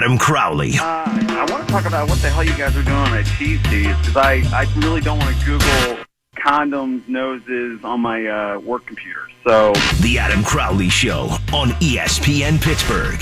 Adam Crowley. Uh, I want to talk about what the hell you guys are doing at Cheese Teas because I, I really don't want to Google condoms, noses on my uh, work computer. So The Adam Crowley Show on ESPN Pittsburgh.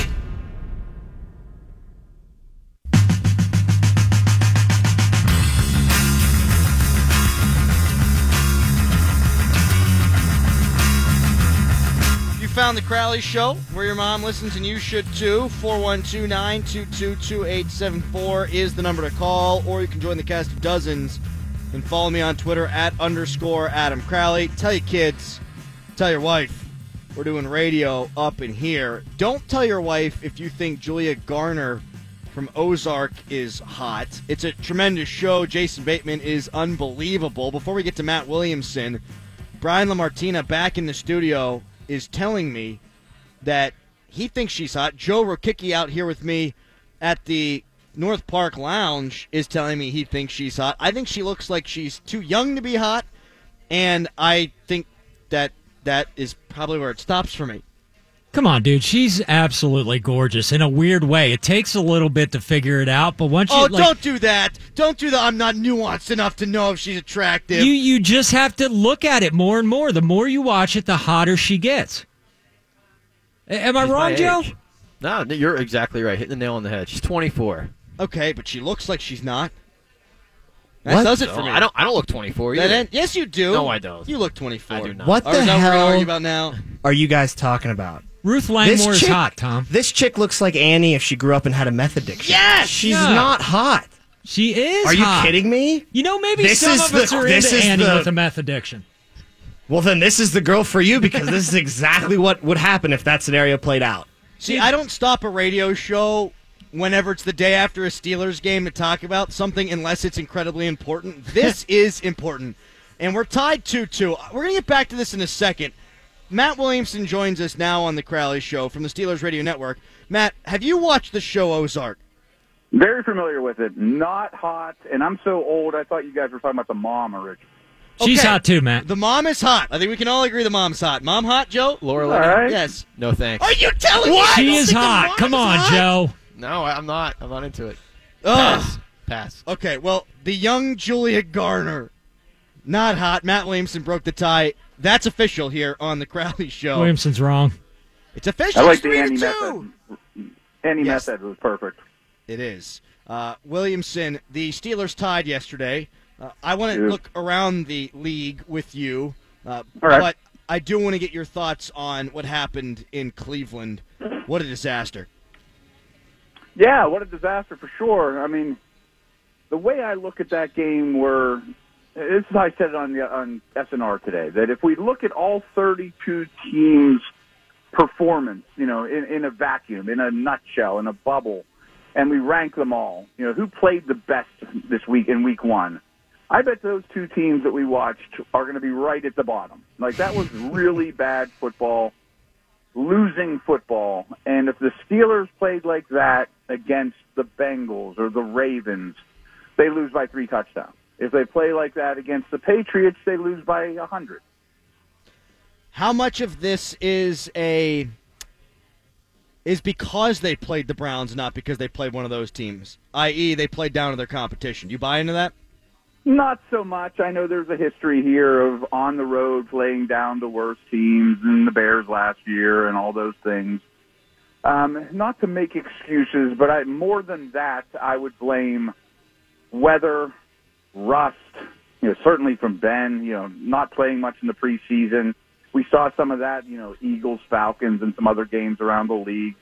Found the Crowley Show, where your mom listens and you should too. 412 922 2874 is the number to call, or you can join the cast of dozens and follow me on Twitter at underscore Adam Crowley. Tell your kids, tell your wife, we're doing radio up in here. Don't tell your wife if you think Julia Garner from Ozark is hot. It's a tremendous show. Jason Bateman is unbelievable. Before we get to Matt Williamson, Brian Lamartina back in the studio is telling me that he thinks she's hot. Joe Rokicki out here with me at the North Park Lounge is telling me he thinks she's hot. I think she looks like she's too young to be hot, and I think that that is probably where it stops for me. Come on, dude. She's absolutely gorgeous in a weird way. It takes a little bit to figure it out, but once you Oh, like, don't do that! Don't do that! I'm not nuanced enough to know if she's attractive. you you just have to look at it more and more. The more you watch it, the hotter she gets. A- Am I She's wrong, my Joe? No, you're exactly right. Hitting the nail on the head. She's 24. okay, but she looks like she's not. That What? does it for me. I don't. I don't look 24 That either. end- yes, you do. No, I don't. You look 24. I do not. What the is that what we're gonna hell about now? are you guys talking about? Ruth Langmore is chick, hot, Tom. This chick looks like Annie if she grew up and had a meth addiction. Yes! She's Yeah. not hot. She is. Are you kidding me? You know, maybe This some is of us are this into is Annie the- with a meth addiction. Well, then this is the girl for you because this is exactly what would happen if that scenario played out. See, I don't stop a radio show whenever it's the day after a Steelers game to talk about something unless it's incredibly important. This is important. And we're tied 2 2. We're going to get back to this in a second. Matt Williamson joins us now on the Crowley Show from the Steelers Radio Network. Matt, have you watched the show Ozark? very familiar with it. Not hot, and I'm so old. I thought you guys were talking about the mom originally. She's Okay. hot too, Matt. The mom is hot. I think we can all agree the mom's hot. Mom hot, Joe? Laura All right. Yes. No thanks. Are you telling me? She is hot. Come is on, hot? Joe. No, I- I'm not. I'm not into it. Ugh. Pass. Pass. Okay, well, the young Julia Garner, not hot. Matt Williamson broke the tie. That's official here on the Crowley Show. Williamson's wrong. It's official. I like It's the three to Annie two. method. Annie Yes. method was perfect. It is. Uh, Williamson, the Steelers tied yesterday. Uh, I want to look around the league with you, uh, All right. but I do want to get your thoughts on what happened in Cleveland. What a disaster. Yeah, what a disaster for sure. I mean, the way I look at that game were this is how I said it on the on SNR today that if we look at all 32 teams' performance, you know, in, in a vacuum, in a nutshell, in a bubble, and we rank them all, you know, who played the best this week in week one. I bet those two teams that we watched are going to be right at the bottom. Like that was really bad football losing football. And if the Steelers played like that against the Bengals or the Ravens, they lose by three touchdowns. If they play like that against the Patriots, they lose by a hundred. How much of this is a is because they played the Browns, not because they played one of those teams? I.e., they played down to their competition. You buy into that? Not so much. I know there's a history here of on the road playing down to worse teams and the Bears last year and all those things. Um, not to make excuses, but I, more than that, I would blame weather, rust. You know, certainly from Ben. You know, not playing much in the preseason. We saw some of that. You know, Eagles, Falcons, and some other games around the league.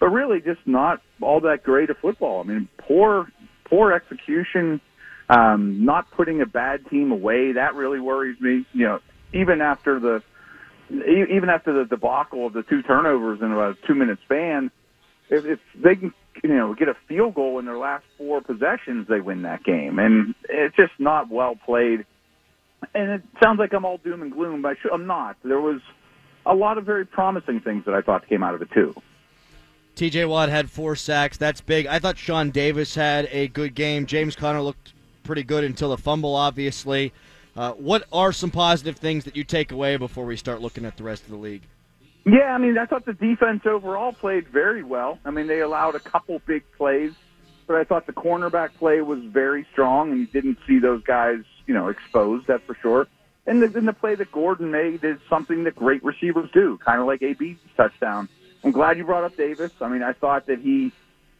But really, just not all that great of football. I mean, poor, poor execution um, not putting a bad team away that really worries me. You know, even after the even after the debacle of the two turnovers in about a two minute span, if, if they can you know get a field goal in their last four possessions, they win that game, and it's just not well played. And it sounds like I'm all doom and gloom, but I'm not. There was a lot of very promising things that I thought came out of it too. TJ Watt had four sacks. That's big. I thought Sean Davis had a good game. James Conner looked pretty good until the fumble, obviously. Uh, what are some positive things that you take away before we start looking at the rest of the league? Yeah, I mean, I thought the defense overall played very well. I mean, they allowed a couple big plays, but I thought the cornerback play was very strong, and you didn't see those guys, you know, exposed. That's for sure. And the, and the play that Gordon made is something that great receivers do, kind of like AB's touchdown. I'm glad you brought up Davis. I mean, I thought that he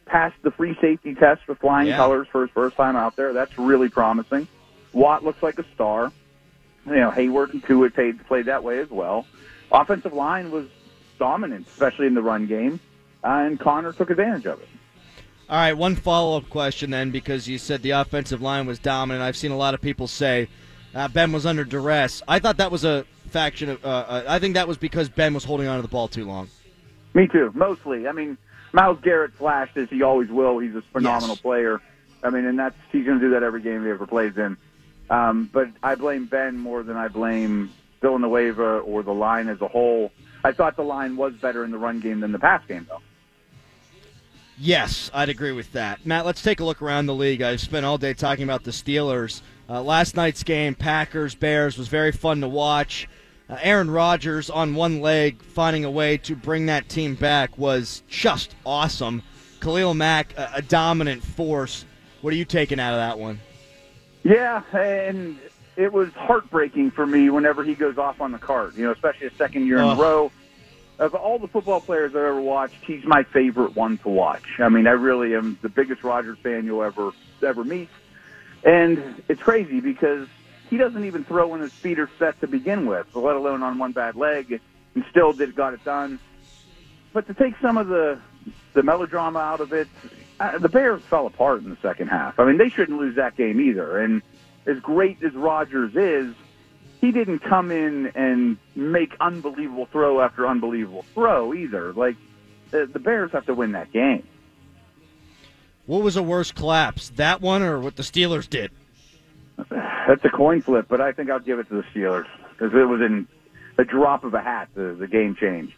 passed the free safety test with flying Yeah. colors for his first time out there. That's really promising. Watt looks like a star. You know, Heyward and Tuitt played, played that way as well. Offensive line was dominant, especially in the run game, uh, and Conner took advantage of it. All right, one follow up question then, because you said the offensive line was dominant. I've seen a lot of people say uh, Ben was under duress. I thought that was a faction of. Uh, uh, I think that was because Ben was holding onto the ball too long. Me too, mostly. I mean, Myles Garrett flashed as he always will. He's a phenomenal Yes. player. I mean, and that's he's going to do that every game he ever plays in. Um, but I blame Ben more than I blame Villanueva or the line as a whole. I thought the line was better in the run game than the pass game, though. Yes, I'd agree with that. Matt, let's take a look around the league. I've spent all day talking about the Steelers. Uh, last night's game, Packers Bears, was very fun to watch. Uh, Aaron Rodgers on one leg, finding a way to bring that team back, was just awesome. Khalil Mack, a, a dominant force. What are you taking out of that one? Yeah, and it was heartbreaking for me whenever he goes off on the cart. You know, especially a second year in a row. Of all the football players I've ever watched, he's my favorite one to watch. I mean, I really am the biggest Rodgers fan you'll ever ever meet. And it's crazy because he doesn't even throw when his feet are set to begin with, let alone on one bad leg, and still did got it done. But to take some of the the melodrama out of it, uh, the Bears fell apart in the second half. I mean, they shouldn't lose that game either. And as great as Rodgers is, he didn't come in and make unbelievable throw after unbelievable throw either. Like the, the Bears have to win that game. What was a worse collapse, that one or what the Steelers did? That's a coin flip, but I think I'll give it to the Steelers because it was in a drop of a hat. The, the game changed.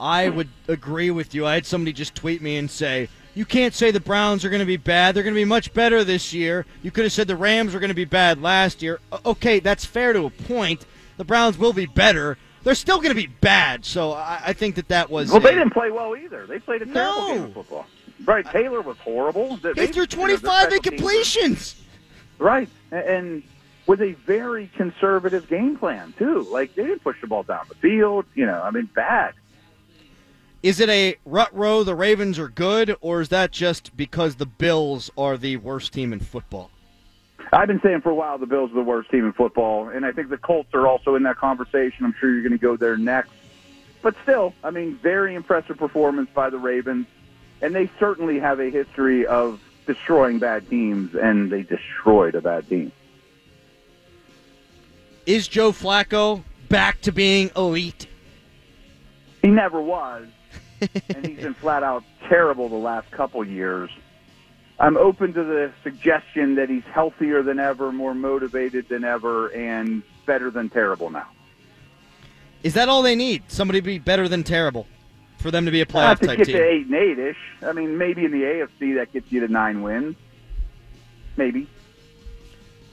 I would agree with you. I had somebody just tweet me and say, You can't say the Browns are going to be bad. They're going to be much better this year. You could have said the Rams were going to be bad last year. Okay, that's fair to a point. The Browns will be better. They're still going to be bad. So I, I think that that was. Well, they didn't play well either. They played a terrible No. game of football. Right, Taylor was horrible. They, They threw you know, 25 special teams incompletions. Right, and with a very conservative game plan too. Like they didn't push the ball down the field. You know, I mean, bad. Is it a rut row? The Ravens are good, or is that just because the Bills are the worst team in football? I've been saying for a while the Bills are the worst team in football, and I think the Colts are also in that conversation. I'm sure you're going to go there next. But still, I mean, very impressive performance by the Ravens, and they certainly have a history of destroying bad teams, and they destroyed a bad team. Is Joe Flacco back to being elite? He never was, and he's been flat out terrible the last couple years. I'm open to the suggestion that he's healthier than ever, more motivated than ever, and better than terrible now. Is that all they need? Somebody to be better than terrible for them to be a playoff to type get team. to eight and eight ish. I mean, maybe in the AFC that gets you to nine wins. Maybe.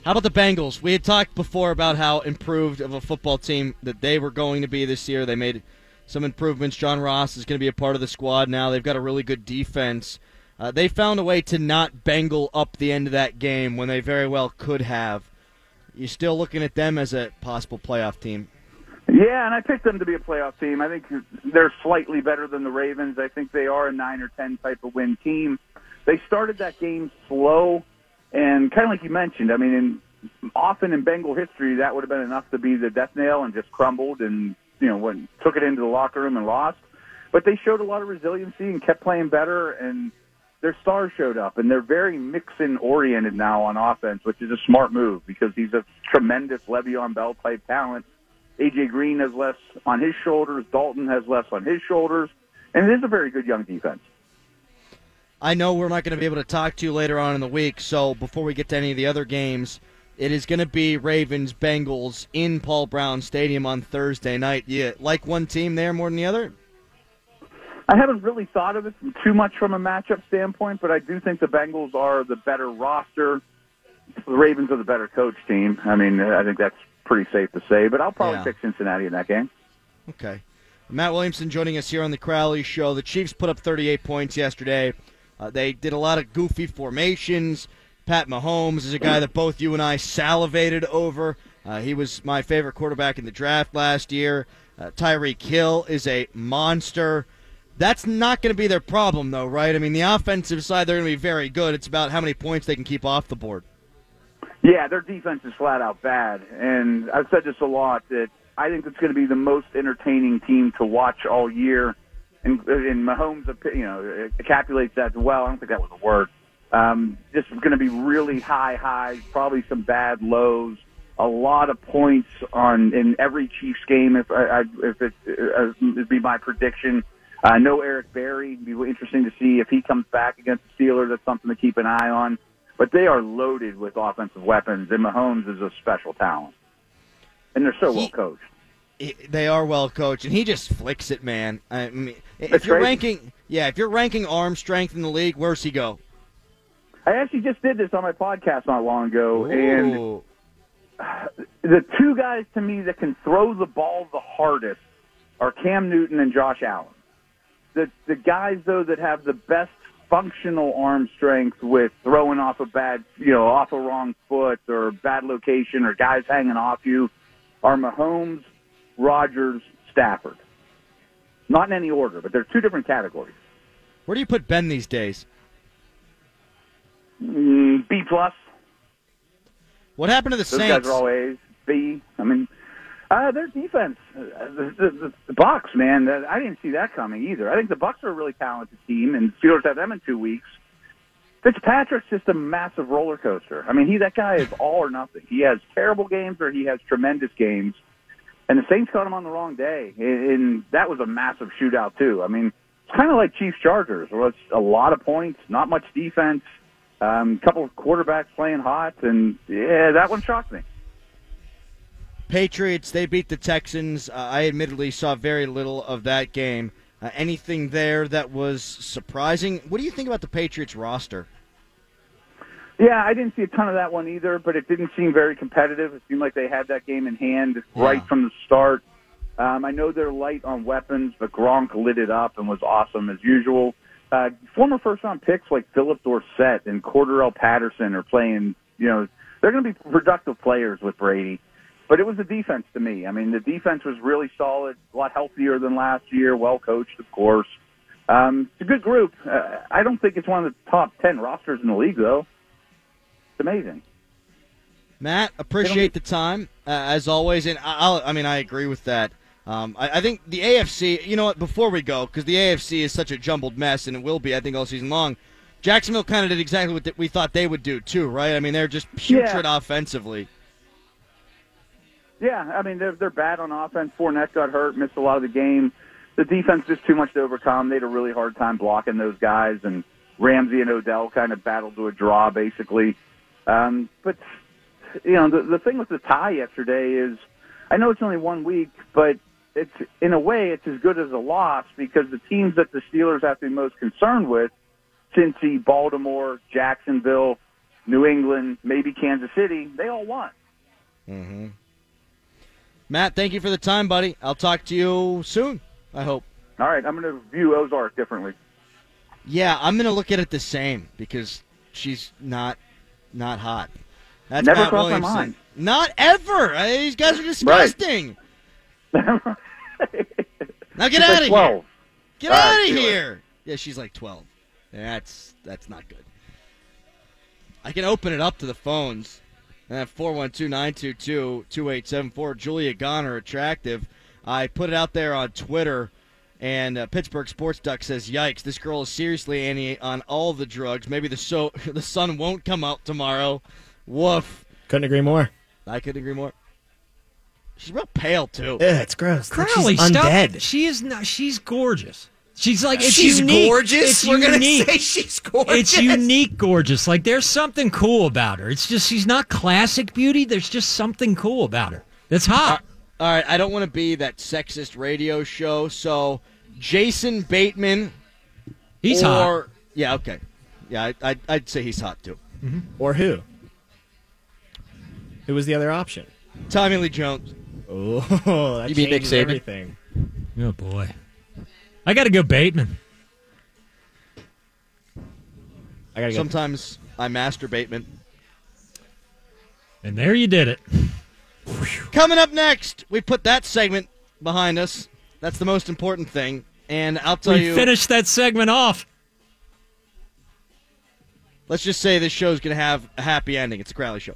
How about the Bengals? We had talked before about how improved of a football team that they were going to be this year. They made some improvements. John Ross is going to be a part of the squad now. They've got a really good defense. Uh, they found a way to not bangle up the end of that game when they very well could have. You're still looking at them as a possible playoff team. Yeah, and I picked them to be a playoff team. I think they're slightly better than the Ravens. I think they are a nine or ten type of win team. They started that game slow, and kind of like you mentioned. I mean, in, often in Bengal history, that would have been enough to be the death nail and just crumbled, and you know, went took it into the locker room and lost. But they showed a lot of resiliency and kept playing better, and their stars showed up, and they're very Mixon oriented now on offense, which is a smart move because he's a tremendous Le'Veon Bell type talent. AJ Green has less on his shoulders. Dalton has less on his shoulders, and it is a very good young defense. I know we're not going to be able to talk to you later on in the week, so before we get to any of the other games, it is going to be Ravens Bengals in Paul Brown Stadium on Thursday night. You like one team there more than the other? I haven't really thought of it too much from a matchup standpoint, but I do think the Bengals are the better roster. The Ravens are the better coach team. I mean, I think that's pretty safe to say. But I'll probably Yeah. pick Cincinnati in that game. Okay. Matt Williamson joining us here on the Crowley Show. The Chiefs put up 38 points yesterday. Uh, they did a lot of goofy formations. Pat Mahomes is a guy that both you and I salivated over. Uh, he was my favorite quarterback in the draft last year. Uh, Tyreek Hill is a monster. That's not going to be their problem, though, right? I mean, the offensive side, they're going to be very good. It's about how many points they can keep off the board. Yeah, their defense is flat out bad, and I've said this a lot that I think it's going to be the most entertaining team to watch all year. And, and Mahomes, you know, encapsulates that well. I don't think that was a word. Um, is going to be really high highs, probably some bad lows, a lot of points on in every Chiefs game. If I, I if it uh, it'd be my prediction. I uh, know Eric Berry. It'd be interesting to see if he comes back against the Steelers. That's something to keep an eye on. But they are loaded with offensive weapons, and Mahomes is a special talent, and they're so He- well coached. They are well coached, and he just flicks it, man. I mean, if That's you're crazy. ranking, yeah, if you're ranking arm strength in the league, where's he go? I actually just did this on my podcast not long ago, and the two guys to me that can throw the ball the hardest are Cam Newton and Josh Allen. The the guys though that have the best functional arm strength with throwing off a bad, you know, off a wrong foot or bad location or guys hanging off you are Mahomes, Rodgers, Stafford. Not in any order, but they're two different categories. where do you put Ben these days? Mm, B plus. What happened to the Those Saints? guys are all A's. B. I mean, uh, their defense, uh, the, the, the, Bucks, man. I didn't see that coming either. I think the Bucks are a really talented team, and Steelers have them in two weeks. Fitzpatrick's just a massive roller coaster. I mean, he that guy is all or nothing. He has terrible games or he has tremendous games. And the Saints caught him on the wrong day, and, that was a massive shootout too. I mean, it's kind of like Chiefs Chargers, where it's a lot of points, not much defense, um, couple of quarterbacks playing hot, and yeah, that one shocked me. Patriots, they beat the Texans. Uh, I admittedly saw very little of that game. Uh, anything there that was surprising? What do you think about the Patriots roster? Yeah, I didn't see a ton of that one either, but it didn't seem very competitive. It seemed like they had that game in hand right from the start. Um, I know they're light on weapons, but Gronk lit it up and was awesome as usual. Uh, former first round picks like Phillip Dorsett and Cordell Patterson are playing, you know, they're going to be productive players with Brady. But it was the defense to me. I mean, the defense was really solid, a lot healthier than last year, well coached, of course. Um, it's a good group. Uh, I don't think it's one of the top 10 rosters in the league, though. It's amazing. Matt, appreciate the time uh, as always, and I- I'll, I mean I agree with that. Um, I, I think the AFC. You know what? Before we go, because the AFC is such a jumbled mess, and it will be, I think, all season long. Jacksonville kind of did exactly what th- we thought they would do too, right? I mean, they're just putrid offensively. Yeah, I mean they're they're bad on offense. Fournette got hurt, missed a lot of the game. The defense just too much to overcome. They had a really hard time blocking those guys, and Ramsey and Odell kind of battled to a draw, basically. Um, but you know, the the thing with the tie yesterday is, I know it's only one week, but it's in a way it's as good as a loss because the teams that the Steelers have to be most concerned with, Cincy, Baltimore, Jacksonville, New England, maybe Kansas City, they all won. Mm-hmm. Matt, thank you for the time, buddy. I'll talk to you soon. I hope. All right, I'm going to view Ozark differently. Yeah, I'm gonna look at it the same because she's not not hot. That's Never Matt crossed my mind. Not ever. Uh, These guys are disgusting. Now get out of 12. here. Get All out right, of see you here. Yeah, she's like 12. That's that's not good. I can open it up to the phones. At 412-922-2874. Julia Garner, attractive. I put it out there on Twitter, and uh, Pittsburgh Sports Duck says, "Yikes! This girl is seriously Annie on all the drugs. Maybe the so the sun won't come out tomorrow. Woof." Couldn't agree more. I couldn't agree more. She's real pale too. Ugh, it's gross. Like she's stop. undead. She is not. She's gorgeous. She's like it's she's unique. gorgeous. It's We're unique. gonna say she's gorgeous. It's unique, gorgeous. Like there's something cool about her. It's just she's not classic beauty. There's just something cool about her. That's hot. All right, I don't want to be that sexist radio show, so Jason Bateman. He's or, hot. Yeah, okay. Yeah, I, I'd, I'd say he's hot too. Mm-hmm. Or who? Who was the other option? Tommy Lee Jones. Oh, that You mean Nick changes Saban? everything. Oh boy, I got to go Bateman. I gotta go. Sometimes I master Bateman. And there you did it. Coming up next, we put that segment behind us. That's the most important thing. And I'll tell We you, Finish that segment off. let's just say this show's going to have a happy ending. It's a Crowley show.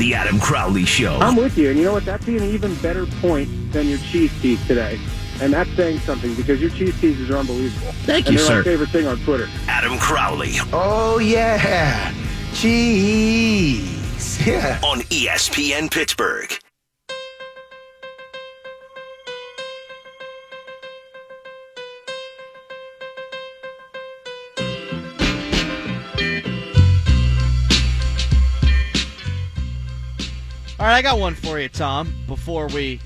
The Adam Crowley Show. I'm with you, and you know what? That'd be an even better point than your cheese teas today. And that's saying something because your cheese teas are unbelievable. Thank and you, they're sir. my favorite thing on Twitter. Adam Crowley Oh, yeah. Cheese. Yeah. on ESPN Pittsburgh. I got one for you, Tom, before we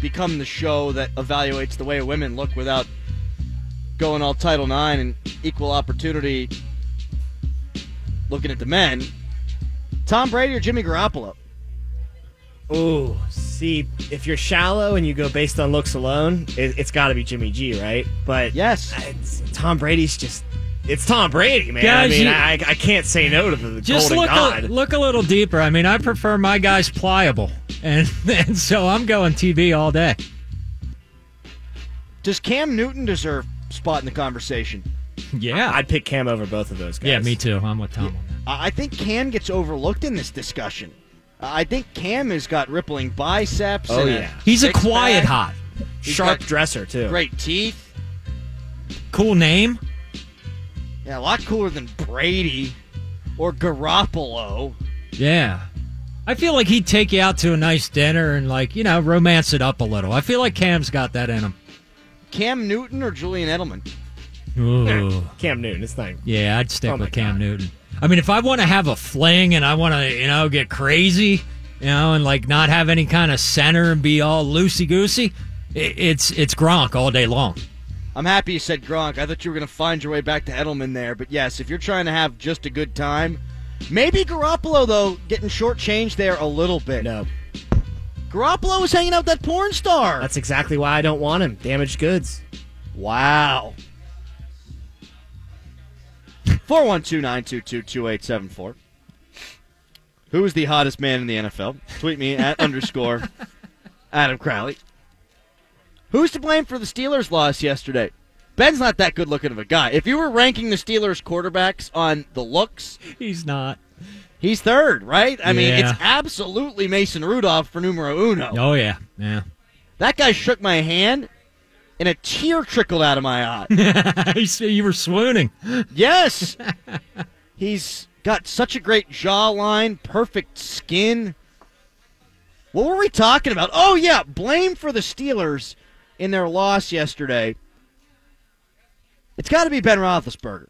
become the show that evaluates the way women look without going all Title IX and equal opportunity looking at the men. Tom Brady or Jimmy Garoppolo? Ooh, see, if you're shallow and you go based on looks alone, it, it's got to be Jimmy G, right? But Yes. Tom Brady's just. It's Tom Brady, man. I mean, you- I, I can't say no to the Just golden look god. a, look a little deeper. I mean, I prefer my guys pliable, and and so I'm going TV all day. Does Cam Newton deserve spot in the conversation? Yeah, I'd pick Cam over both of those guys. yeah, me too. I'm with Tom on that. I I think Cam gets overlooked in this discussion. I think Cam has got rippling biceps. Oh, and yeah. six He's a quiet pack, hot, He's Sharp dresser too. Great teeth. cool name. Yeah, a lot cooler than Brady or Garoppolo. Yeah. I feel like he'd take you out to a nice dinner and like you know romance it up a little. I feel like Cam's got that in him. Cam Newton or Julian Edelman? Ooh. Eh, Cam Newton. It's not. Yeah, I'd stick Oh with Cam God. Newton. I mean, if I want to have a fling and I want to, you know, get crazy, you know, and like not have any kind of center and be all loosey goosey, it's it's Gronk all day long. I'm happy you said Gronk. I thought you were going to find your way back to Edelman there. But yes, if you're trying to have just a good time, maybe Garoppolo, though, getting shortchanged there a little bit. No, Garoppolo was hanging out with that porn star. that's exactly why I don't want him. Damaged goods. wow. 412 922 2874. Who is the hottest man in the NFL? Tweet me at underscore Adam Crowley. Who's to blame for the Steelers' loss yesterday? Ben's not that good looking of a guy. If you were ranking the Steelers quarterbacks on the looks, He's not. he's third, right? I mean, it's absolutely Mason Rudolph for numero uno. Oh yeah, yeah. That guy shook my hand, and a tear trickled out of my eye. You were swooning. Yes. He's got such a great jawline, perfect skin. What were we talking about? Oh, yeah, blame for the Steelers in their loss yesterday. It's got to be Ben Roethlisberger.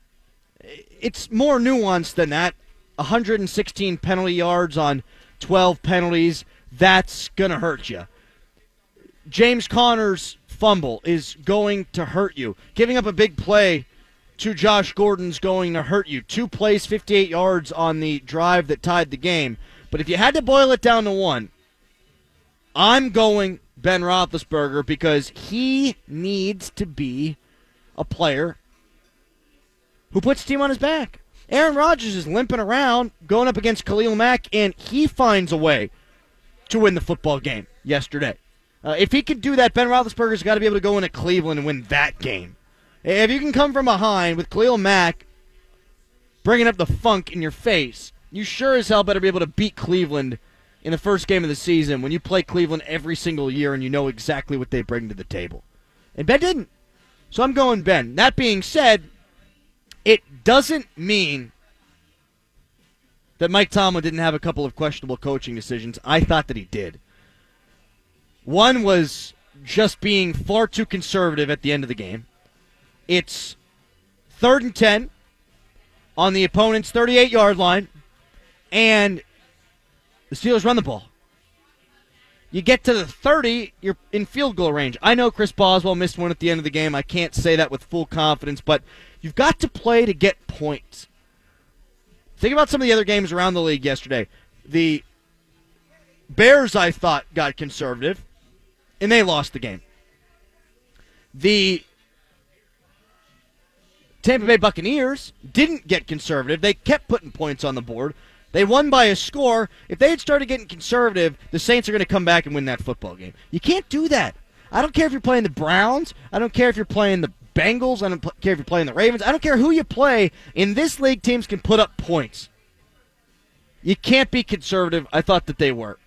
It's more nuanced than that. 116 penalty yards on 12 penalties. That's going to hurt you. James Conner's fumble is going to hurt you. Giving up a big play to Josh Gordon's going to hurt you. Two plays, 58 yards on the drive that tied the game. But if you had to boil it down to one, I'm going Ben Roethlisberger because he needs to be a player who puts the team on his back. Aaron Rodgers is limping around going up against Khalil Mack, and he finds a way to win the football game yesterday. Uh, if he could do that, Ben Roethlisberger's got to be able to go into Cleveland and win that game. If you can come from behind with Khalil Mack bringing up the funk in your face, you sure as hell better be able to beat Cleveland in the first game of the season when you play Cleveland every single year and you know exactly what they bring to the table. And Ben didn't. So I'm going Ben. That being said, it doesn't mean that Mike Tomlin didn't have a couple of questionable coaching decisions. I thought that he did. One was just being far too conservative at the end of the game. It's third and 10 on the opponent's 38 yard line, and the Steelers run the ball. You get to the 30, you're in field goal range. I know Chris Boswell missed one at the end of the game. I can't say that with full confidence, but you've got to play to get points. Think about some of the other games around the league yesterday. The Bears, I thought, got conservative, and they lost the game. The Tampa Bay Buccaneers didn't get conservative. They kept putting points on the board. They won by a score. If they had started getting conservative, the Saints are going to come back and win that football game. You can't do that. I don't care if you're playing the Browns. I don't care if you're playing the Bengals. I don't care if you're playing the Ravens. I don't care who you play. In this league, teams can put up points. You can't be conservative. I thought that they were.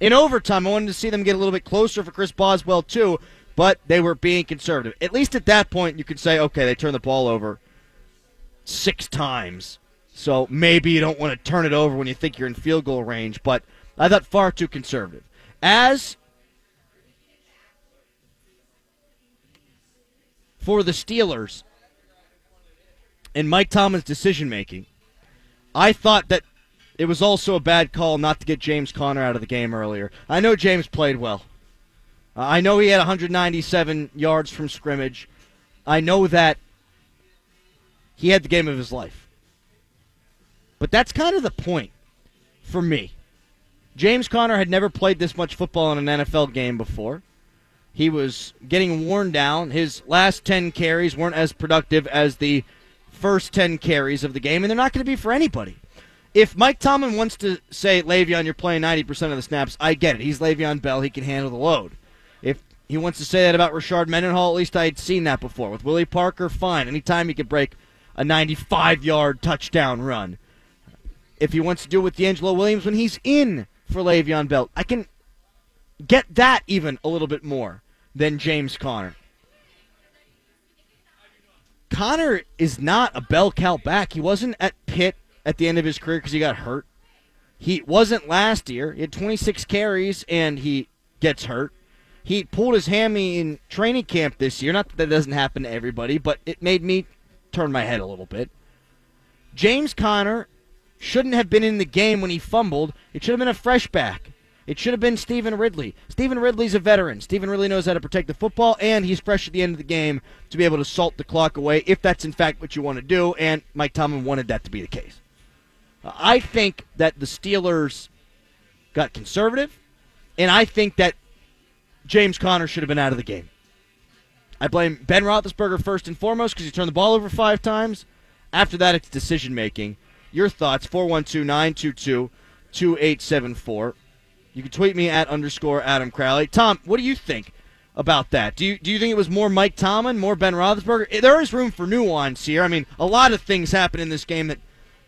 In overtime, I wanted to see them get a little bit closer for Chris Boswell, too, but they were being conservative. At least at that point, you could say, okay, they turned the ball over six times. So maybe you don't want to turn it over when you think you're in field goal range, but I thought far too conservative. As for the Steelers and Mike Tomlin's decision making, I thought that it was also a bad call not to get James Conner out of the game earlier. I know James played well. Uh, I know he had 197 yards from scrimmage. I know that he had the game of his life. But that's kind of the point for me. James Conner had never played this much football in an NFL game before. He was getting worn down. His last 10 carries weren't as productive as the first 10 carries of the game, and they're not going to be for anybody. If Mike Tomlin wants to say, Le'Veon, you're playing 90% of the snaps, I get it. He's Le'Veon Bell. He can handle the load. If he wants to say that about Rashard Mendenhall, at least I had seen that before. With Willie Parker, fine. Anytime he could break a 95 yard touchdown run. If he wants to do it with DeAngelo Williams when he's in for Le'Veon Bell, I can get that even a little bit more than James Conner. Connor is not a bell cow back. He wasn't at Pitt at the end of his career because he got hurt. He wasn't last year. He had 26 carries and he gets hurt. He pulled his hammy in training camp this year. Not that that doesn't happen to everybody, but it made me turn my head a little bit. James Conner shouldn't have been in the game when he fumbled. It should have been a fresh back. It should have been Stevan Ridley. Stevan Ridley's a veteran. Stevan Ridley knows how to protect the football, and he's fresh at the end of the game to be able to salt the clock away if that's in fact what you want to do, and Mike Tomlin wanted that to be the case. Uh, I think that the Steelers got conservative, and I think that James Conner should have been out of the game. I blame Ben Roethlisberger first and foremost because he turned the ball over five times. After that, it's decision making. Your thoughts, 412 922 2874. You can tweet me at underscore Adam Crowley. Tom, what do you think about that? Do you do you think it was more Mike Tomlin, more Ben Roethlisberger? Eh, there is room for nuance here. I mean, a lot of things happen in this game that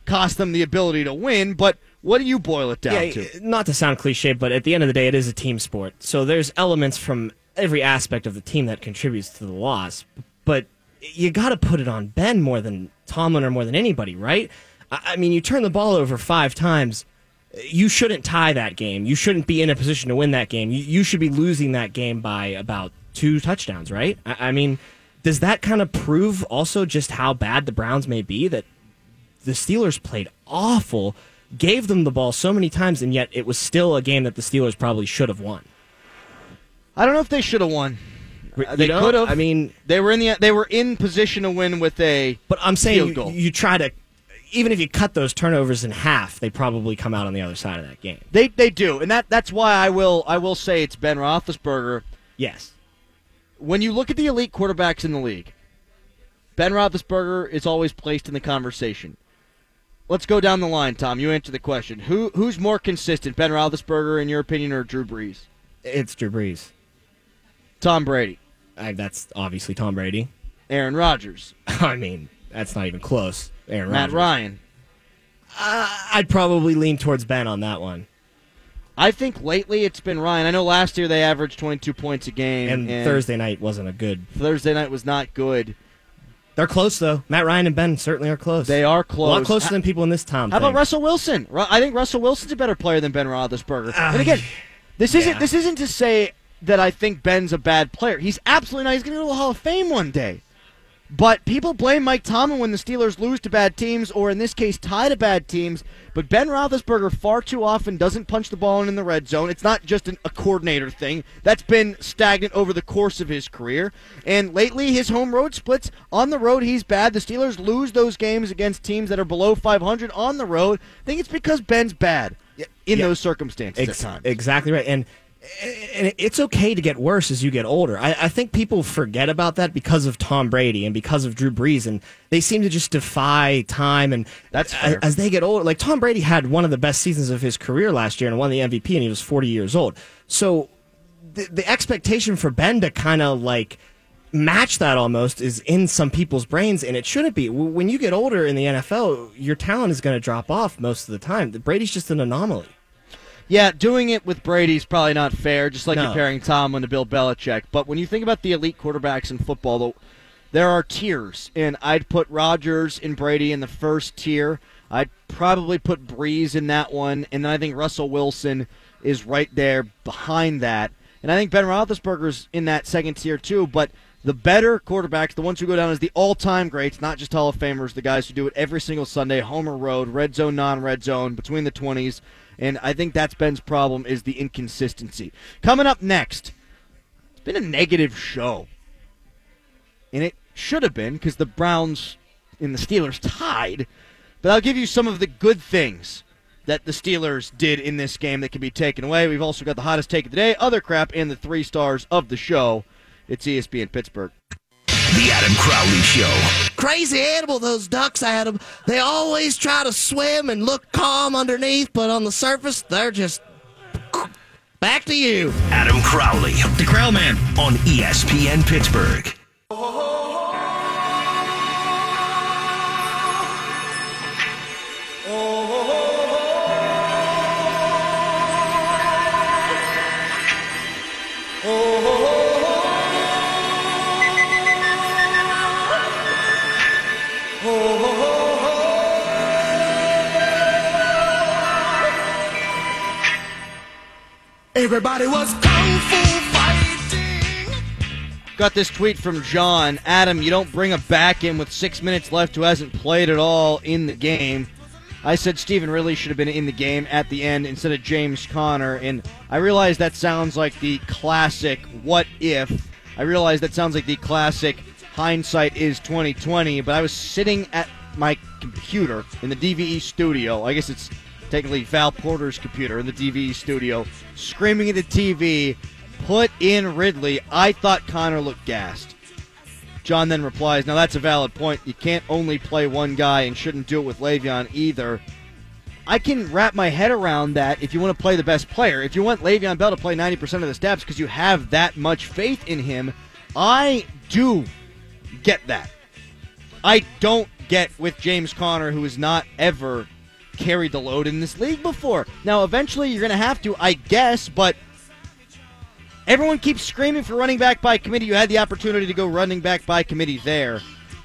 cost them the ability to win, but what do you boil it down yeah, to? Eh, not to sound cliche, but at the end of the day, it is a team sport. So there's elements from every aspect of the team that contributes to the loss. But you got to put it on Ben more than Tomlin or more than anybody, right? I, I mean, you turn the ball over five times. You shouldn't tie that game. You shouldn't be in a position to win that game. You, you should be losing that game by about two touchdowns, right? I, I mean, does that kind of prove also just how bad the Browns may be? That the Steelers played awful, gave them the ball so many times, and yet it was still a game that the Steelers probably should have won. I don't know if they should have won. Uh, they could have. I mean, they were in the they were in position to win with a. but I'm saying Field you, you try to, even if you cut those turnovers in half, they probably come out on the other side of that game. They they do, and that that's why I will I will say it's Ben Roethlisberger. Yes. When you look at the elite quarterbacks in the league, Ben Roethlisberger is always placed in the conversation. Let's go down the line, Tom. You answer the question. Who who's more consistent, Ben Roethlisberger, in your opinion, or Drew Brees? It's Drew Brees. Tom Brady, I, that's obviously Tom Brady. Aaron Rodgers, I mean, that's not even close. Aaron Matt. Ryan. Uh, I'd probably lean towards Ben on that one. I think lately it's been Ryan. I know last year they averaged 22 points a game, And, Thursday night wasn't a good. Thursday night was not good. They're close though. Matt Ryan and Ben certainly are close. They are close. a lot closer than people in this town. How about. Russell Wilson? I think Russell Wilson's a better player than Ben Roethlisberger. and again, this isn't this isn't to say that I think Ben's a bad player. He's absolutely not. He's going to go to the Hall of Fame one day. But people blame Mike Tomlin when the Steelers lose to bad teams, or in this case, tie to bad teams. But Ben Roethlisberger far too often doesn't punch the ball in in the red zone. It's not just an, a coordinator thing. That's been stagnant over the course of his career. And lately, his home road splits on the road, he's bad. The Steelers lose those games against teams that are below 500 on the road. I think it's because Ben's bad in Yeah. those circumstances Ex-. Exactly right. And it's okay to get worse as you get older. I, I, think people forget about that because of Tom Brady and because of Drew Brees, and they seem to just defy time. And that's fair. as they get older. Like Tom Brady had one of the best seasons of his career last year and won the MVP, and he was 40 years old. So the, the expectation for Ben to kind of like match that almost is in some people's brains, and it shouldn't be. When you get older in the NFL, your talent is going to drop off most of the time. Brady's just an anomaly. Yeah, doing it with Brady's probably not fair, just like No. comparing Tomlin to Bill Belichick. But when you think about the elite quarterbacks in football, though, there are tiers, and I'd put Rodgers and Brady in the first tier. I'd probably put Brees in that one, and then I think Russell Wilson is right there behind that. And I think Ben Roethlisberger's in that second tier too. But the better quarterbacks, the ones who go down as the all-time greats, not just Hall of Famers, the guys who do it every single Sunday, homer road, red zone, non-red zone, between the 20s. And I think that's Ben's problem is the inconsistency. Coming up next, it's been a negative show. And it should have been because the Browns and the Steelers tied. But I'll give you some of the good things that the Steelers did in this game that can be taken away. We've also got the hottest take of the day, other crap, and the three stars of the show. It's ESPN Pittsburgh. The Adam Crowley Show. Crazy animal, those ducks, Adam. They always try to swim and look calm underneath, but on the surface, they're just. Back to you. Adam Crowley. The Crowman. On E ESPN Pittsburgh. Everybody was kung fu fighting. Got this tweet from John. Adam, you don't bring a back in with six minutes left who hasn't played at all in the game. I said Stevan Ridley should have been in the game at the end instead of James Conner, and I realize that sounds like the classic what if. I realize that sounds like the classic hindsight is 2020, but I was sitting at my computer in the DVE studio. I guess it's technically Val Porter's computer in the DVE studio, screaming at the TV, put in Ridley. I thought Conner looked gassed. John then replies, Now that's a valid point. You can't only play one guy and shouldn't do it with Le'Veon either. I can wrap my head around that if you want to play the best player. If you want Le'Veon Bell to play 90% of the snaps because you have that much faith in him, I do get that. I don't get with James Conner, who is not ever carried the load in this league before. Now, eventually, you're going to have to, I guess, but everyone keeps screaming for running back by committee. You had the opportunity to go running back by committee there,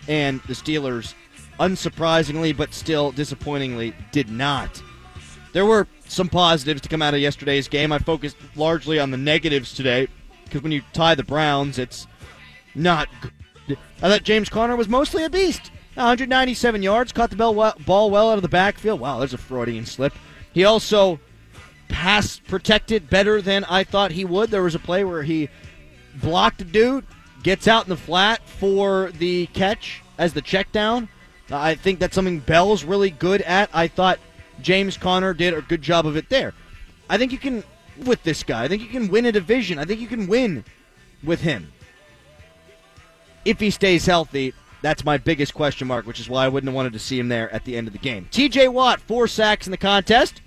and the Steelers, unsurprisingly but still disappointingly, did not. There were some positives to come out of yesterday's game. I focused largely on the negatives today because when you tie the Browns, it's not good. I thought James Conner was mostly a beast. 197 yards, caught the ball well, ball well out of the backfield. Wow, there's a Freudian slip. He also pass protected better than I thought he would. There was a play where he blocked a dude, gets out in the flat for the catch as the check down. I think that's something Bell's really good at. I thought James Conner did a good job of it there. I think you can with this guy. I think you can win a division. I think you can win with him. If he stays healthy, that's my biggest question mark, which is why I wouldn't have wanted to see him there at the end of the game. TJ Watt, four sacks in the contest.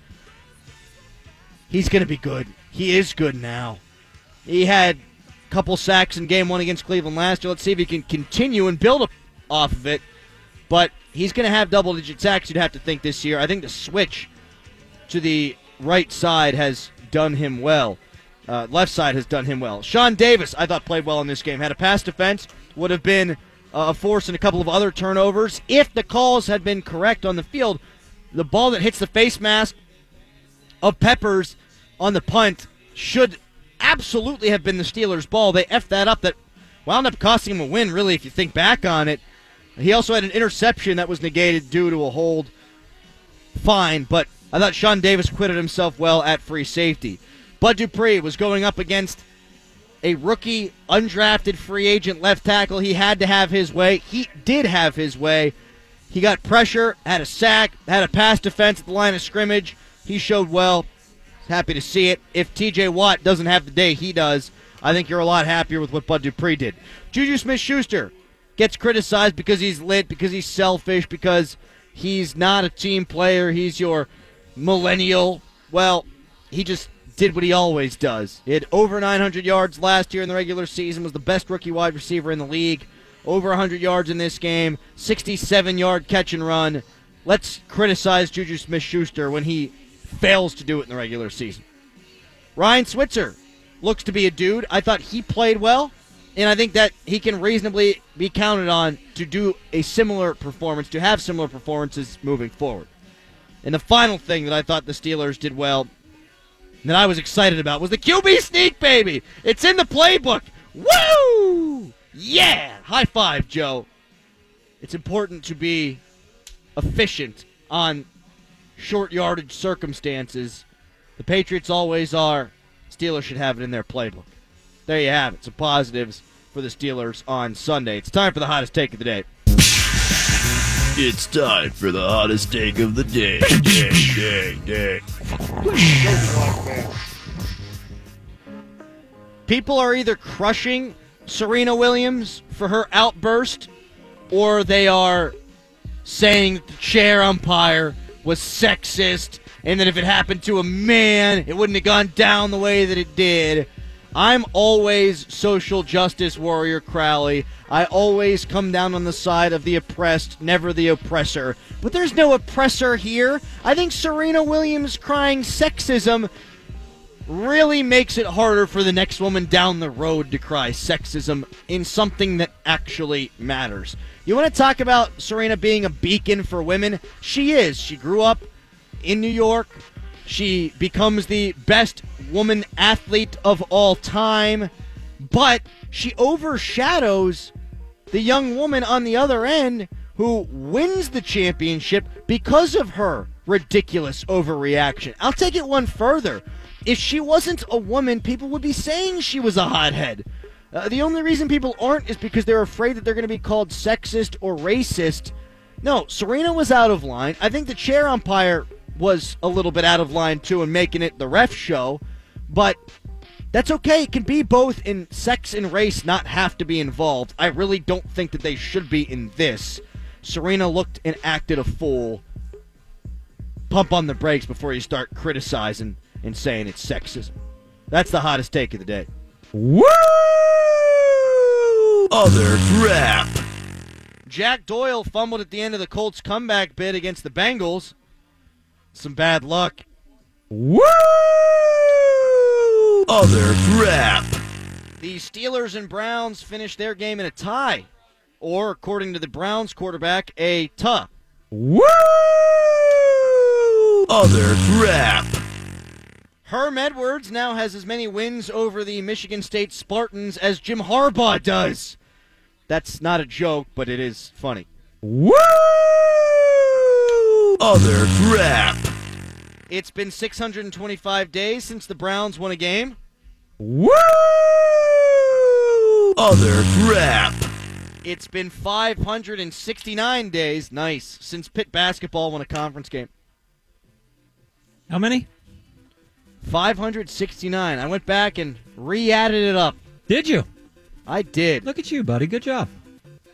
He's going to be good. He is good now. He had a couple sacks in game one against Cleveland last year. Let's see if he can continue and build off of it. But he's going to have double digit sacks, you'd have to think, this year. I think the switch to the right side has done him well. Uh, left side has done him well. Sean Davis, I thought, played well in this game. Had a pass defense, would have been uh, a force and a couple of other turnovers. If the calls had been correct on the field, the ball that hits the face mask of Peppers on the punt should absolutely have been the Steelers' ball. They effed that up. That wound up costing him a win, really, if you think back on it. He also had an interception that was negated due to a hold. Fine, but I thought Sean Davis acquitted himself well at free safety. Bud Dupree was going up against a rookie, undrafted free agent left tackle. He had to have his way. He did have his way. He got pressure, had a sack, had a pass defense at the line of scrimmage. He showed well. Happy to see it. If TJ Watt doesn't have the day he does, I think you're a lot happier with what Bud Dupree did. Juju Smith Schuster gets criticized because he's lit, because he's selfish, because he's not a team player. He's your millennial. Well, he just did what he always does. He had over 900 yards last year in the regular season, was the best rookie wide receiver in the league. Over 100 yards in this game, 67 yard catch and run. Let's criticize Juju Smith Schuster when he fails to do it in the regular season. Ryan Switzer looks to be a dude. I thought he played well, and I think that he can reasonably be counted on to do a similar performance, to have similar performances moving forward. And the final thing that I thought the Steelers did well, that I was excited about, was the QB sneak, baby. It's in the playbook. Woo! Yeah! High five, Joe. It's important to be efficient on short yardage circumstances. The Patriots always are. Steelers should have it in their playbook. There you have it. Some positives for the Steelers on Sunday. It's time for the hottest take of the day. It's time for the hottest take of the day. day, day, day. People are either crushing Serena Williams for her outburst, or they are saying that the chair umpire was sexist, and that if it happened to a man, it wouldn't have gone down the way that it did. I'm always social justice warrior Crowley. I always come down on the side of the oppressed, never the oppressor. But there's no oppressor here. I think Serena Williams crying sexism really makes it harder for the next woman down the road to cry sexism in something that actually matters. You want to talk about Serena being a beacon for women? She is. She grew up in New York. She becomes the best woman athlete of all time, but she overshadows the young woman on the other end who wins the championship because of her ridiculous overreaction. I'll take it one further. If she wasn't a woman, people would be saying she was a hothead. Uh, the only reason people aren't is because they're afraid that they're going to be called sexist or racist. No, Serena was out of line. I think the chair umpire was a little bit out of line too and making it the ref show, but that's okay. It can be both in sex and race, not have to be involved. I really don't think that they should be in this. Serena looked and acted a fool. Pump on the brakes before you start criticizing and saying it's sexism. That's the hottest take of the day. Woo! Other crap. Jack Doyle fumbled at the end of the Colts comeback bid against the Bengals. Some bad luck. Woo! Other crap. The Steelers and Browns finished their game in a tie, or according to the Browns quarterback, a tuh. Woo! Other crap. Herm Edwards now has as many wins over the Michigan State Spartans as Jim Harbaugh does. That's not a joke, but it is funny. Woo! Other crap. It's been 625 days since the Browns won a game. Woo! Other crap. It's been 569 days, nice, since Pitt basketball won a conference game. How many? 569. I went back and re added it up. Did you? I did. Look at you, buddy. Good job.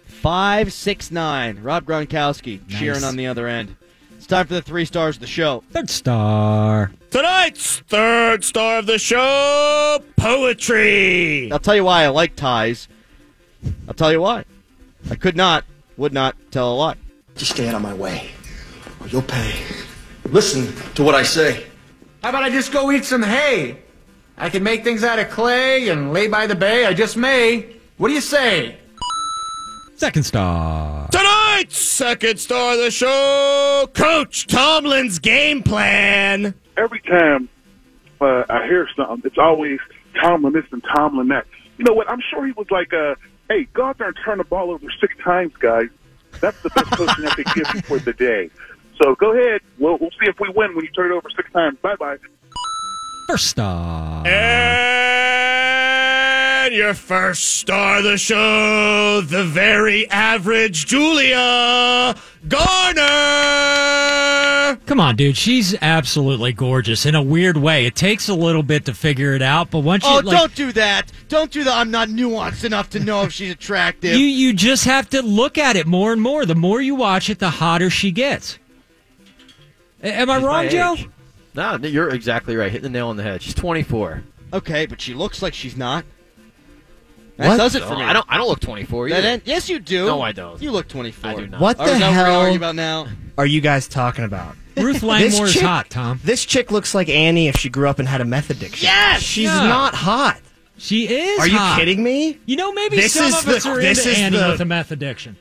569. Rob Gronkowski Nice. cheering on the other end. It's time for the three stars of the show. Third star. Tonight's third star of the show poetry. I'll tell you why I like ties. I'll tell you why. I could not, would not tell a lie. Just stay out of my way, or you'll pay. Listen to what I say. How about I just go eat some hay? I can make things out of clay and lay by the bay. I just may. What do you say? Second star. Tonight's second star of the show, Coach Tomlin's game plan. every time uh, I hear something, it's always Tomlin this and Tomlin that. You know what? I'm sure he was like, uh, "Hey, go out there and turn the ball over six times, guys. That's the best coaching I could give you for the day." So go ahead. We'll, we'll see if we win when you turn it over six times. Bye bye. First star. And your first star of the show, the very average Julia Garner. Come on, dude. She's absolutely gorgeous in a weird way. It takes a little bit to figure it out, but once Oh, you like, Oh don't do that. Don't do that. I'm not nuanced enough to know if she's attractive. you you just have to look at it more and more. The more you watch it, the hotter she gets. A- Am I She's wrong, my Joe? No, you're exactly right. Hitting the nail on the head. She's 24. okay, but she looks like she's not. That What? does it for me. I don't. I don't look 24 That either. end- yes, you do. No, I don't. You look 24. I do not. What Or the is that we're hell arguing about now? are you guys talking about? Ruth This Langmore is hot, Tom. This chick looks like Annie if she grew up and had a meth addiction. Yes! She's Yeah. not hot. She is. Are you kidding me? You know, maybe This some is of us are this into is Annie the- with a meth addiction.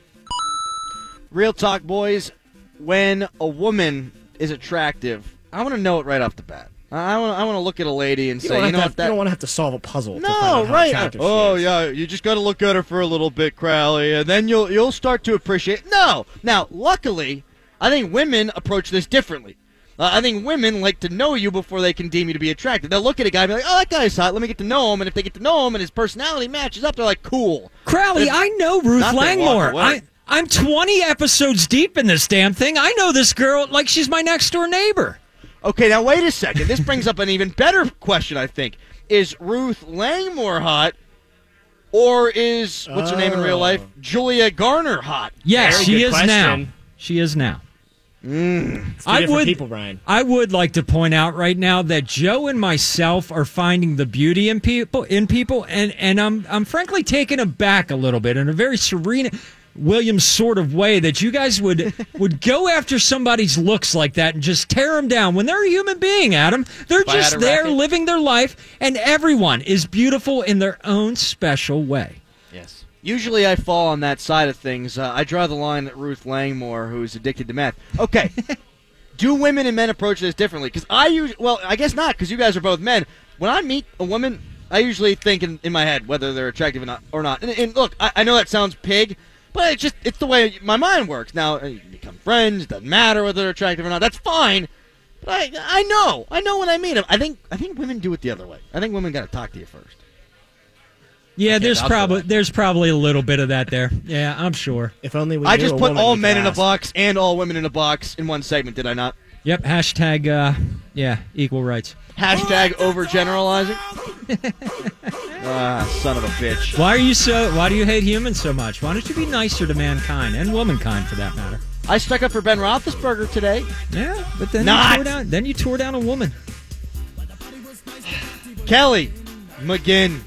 Real talk, boys. When a woman is attractive, I want to know it right off the bat. I want. I want to look at a lady and You say, don't, you know to what? have, That you don't want to have to solve a puzzle. to find No, out how right. she Oh is. yeah, you just got to look at her for a little bit, Crowley, and then you'll you'll start to appreciate. No, now luckily, I think women approach this differently. Uh, I think women like to know you before they can deem you to be attractive. They'll look at a guy and be like, "Oh, that guy's hot. Let me get to know him." And if they get to know him and his personality matches up, they're like, "Cool." Crowley, If- I know Ruth Not they walk Langmore. I, I'm 20 episodes deep in this damn thing. I know this girl like she's my next door neighbor. Okay, now wait a second. This brings up an even better question. I think is Ruth Langmore hot, or is what's her name in real life, oh. Julia Garner hot? Yes, Very she good is question. now. She is now. Mm. It's two I different would, people, Brian. I would like to point out right now that Joe and myself are finding the beauty in people, in people, and and I'm I'm frankly taken aback a little bit in a very Serena Williams sort of way that you guys would would go after somebody's looks like that and just tear them down when they're a human being. Adam, they're just there racket. living their life, and everyone is beautiful in their own special way. Yes. Usually I fall on that side of things. Uh, I draw the line at Ruth Langmore, who's addicted to meth. Okay. Do women and men approach this differently? Because I usually, well, I guess not, because you guys are both men. When I meet a woman, I usually think in, in my head whether they're attractive or not. Or not. And, and look, I, I know that sounds pig, but it's just it's the way my mind works. Now, uh, you become friends. Doesn't matter whether they're attractive or not. That's fine. But I, I know, I know when I meet them. I think, I think women do it the other way. I think women got to talk to you first. Yeah, there's probably that. there's probably a little bit of that there. Yeah, I'm sure. If only we I just put all men in a box and all women in a box in one segment, did I not? Yep. Hashtag. Uh, yeah, equal rights. Hashtag overgeneralizing. ah, son of a bitch. Why are you so? Why do you hate humans so much? Why don't you be nicer to mankind and womankind for that matter? I stuck up for Ben Roethlisberger today. Yeah, but then Not. you tore down. Then you tore down a woman. Kelly McGinn,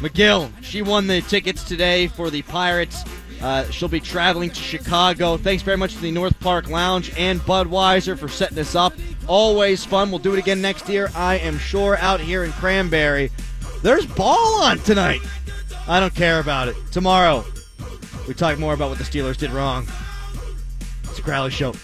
McGill, she won the tickets today for the Pirates. Uh, she'll be traveling to Chicago. Thanks very much to the North Park Lounge and Budweiser for setting this up. Always fun. We'll do it again next year, I am sure, out here in Cranberry. There's ball on tonight. I don't care about it. Tomorrow, we talk more about what the Steelers did wrong. It's a Crowley Show.